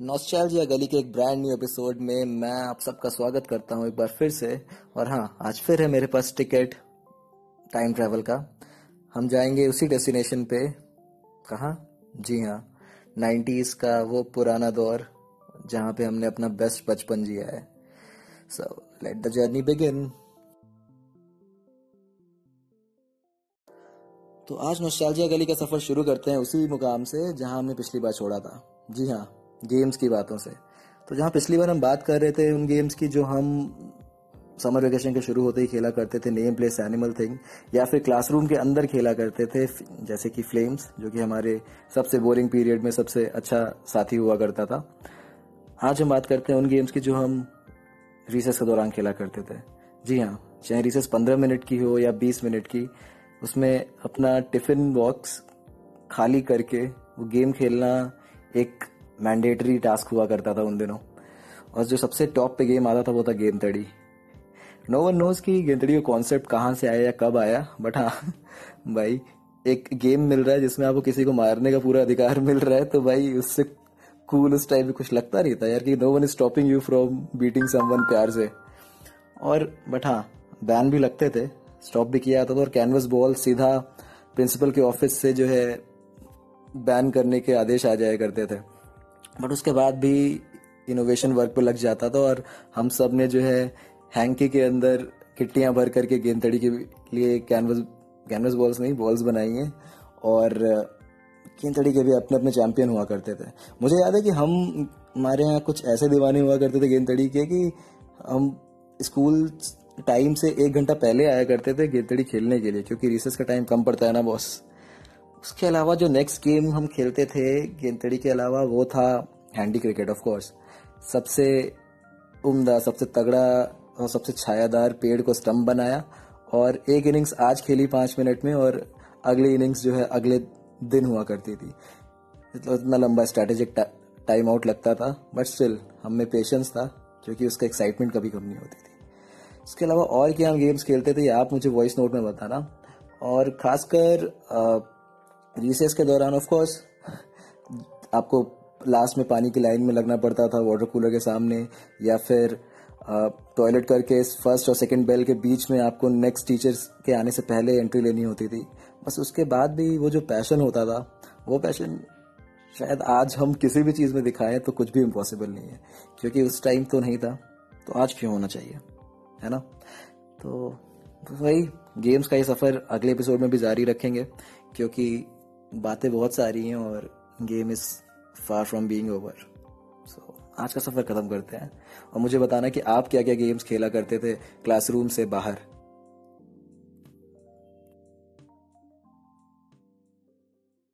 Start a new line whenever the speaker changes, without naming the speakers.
Nostalgia गली के एक ब्रांड न्यू एपिसोड में मैं आप सबका स्वागत करता हूँ एक बार फिर से। और हाँ आज फिर है मेरे पास टिकट टाइम ट्रैवल का। हम जाएँगे उसी डेस्टिनेशन पे। कहा? जी हाँ नाइन्टीज का वो पुराना दौर जहाँ पे हमने अपना बेस्ट बचपन जिया है। So let the journey begin तो आज नॉस्टैल्जिया गली का सफ़र शुरू करते हैं उसी मुकाम से जहाँ हमने पिछली बार छोड़ा था। जी हाँ गेम्स की बातों से। तो जहाँ पिछली बार हम बात कर रहे थे उन गेम्स की जो हम समर वेकेशन के शुरू होते ही खेला करते थे, नेम प्लेस एनिमल थिंग, या फिर क्लासरूम के अंदर खेला करते थे, जैसे कि फ्लेम्स, जो कि हमारे सबसे बोरिंग पीरियड में सबसे अच्छा साथी हुआ करता था। आज हम बात करते हैं उन गेम्स की जो हम रिसेस के दौरान खेला करते थे। जी हाँ चाहे रिसेस पंद्रह मिनट की हो या बीस मिनट की, उसमें अपना टिफ़िन बॉक्स खाली करके वो गेम खेलना एक मैंडेटरी टास्क हुआ करता था उन दिनों। और जो सबसे टॉप पे गेम आता था वो था गेम तड़ी। नो वन नोज़ की गेम तड़ी का कॉन्सेप्ट कहाँ से आया या कब आया बट हाँ भाई, एक गेम मिल रहा है जिसमें आपको किसी को मारने का पूरा अधिकार मिल रहा है तो भाई, उससे कूल उस टाइम में कुछ लगता नहीं था यार कि no one is stopping you from beating someone प्यार से। और बट हाँ बैन भी लगते थे स्टॉप भी किया जाता था और कैनवस बॉल सीधा प्रिंसिपल के ऑफ़िस से जो है बैन करने के आदेश आ जाया करते थे। बट उसके बाद भी इनोवेशन वर्क पे लग जाता था और हम सबने जो है हैंकी के अंदर किट्टियाँ भर करके गेंदड़ी के लिए कैनवस कैनवस बॉल्स नहीं बॉल्स बनाई हैं और गेंदड़ी के भी अपने अपने चैंपियन हुआ करते थे। मुझे याद है कि हम, हमारे यहाँ कुछ ऐसे दीवाने हुआ करते थे गेंदड़ी के कि हम स्कूल टाइम से एक घंटा पहले आया करते थे गेंदड़ी खेलने के लिए, क्योंकि रिसेस का टाइम कम पड़ता है ना बॉस उसके अलावा जो नेक्स्ट गेम हम खेलते थे गेंदड़ी के अलावा वो था हैंडी क्रिकेट ऑफ़ कोर्स सबसे उम्दा, सबसे तगड़ा और सबसे छायादार पेड़ को स्टम्प बनाया और एक इनिंग्स आज खेली पाँच मिनट में और अगली इनिंग्स जो है, अगले दिन हुआ करती थी। इतना लंबा स्ट्रेटेजिक टाइम आउट लगता था बट स्टिल हम में पेशेंस था, क्योंकि उसका एक्साइटमेंट कभी कम नहीं होती थी। उसके अलावा और क्या हम गेम्स खेलते थे, आप मुझे वॉइस नोट में बताना। और खासकर रिसेस के दौरान ऑफ़ कोर्स आपको लास्ट में पानी की लाइन में लगना पड़ता था वाटर कूलर के सामने, या फिर टॉयलेट करके फ़र्स्ट और सेकंड बेल के बीच में आपको नेक्स्ट टीचर्स के आने से पहले एंट्री लेनी होती थी। बस उसके बाद भी वो जो पैशन होता था, वो पैशन शायद आज हम किसी भी चीज़ में दिखाएँ तो कुछ भी इम्पॉसिबल नहीं है, क्योंकि उस टाइम तो नहीं था तो आज क्यों होना चाहिए, है ना? तो वही गेम्स का ये सफ़र अगले एपिसोड में भी जारी रखेंगे, क्योंकि बातें बहुत सारी हैं और game is far from being over so आज का सफ़र खत्म करते हैं। और मुझे बताना कि आप क्या क्या गेम्स खेला करते थे क्लासरूम से बाहर?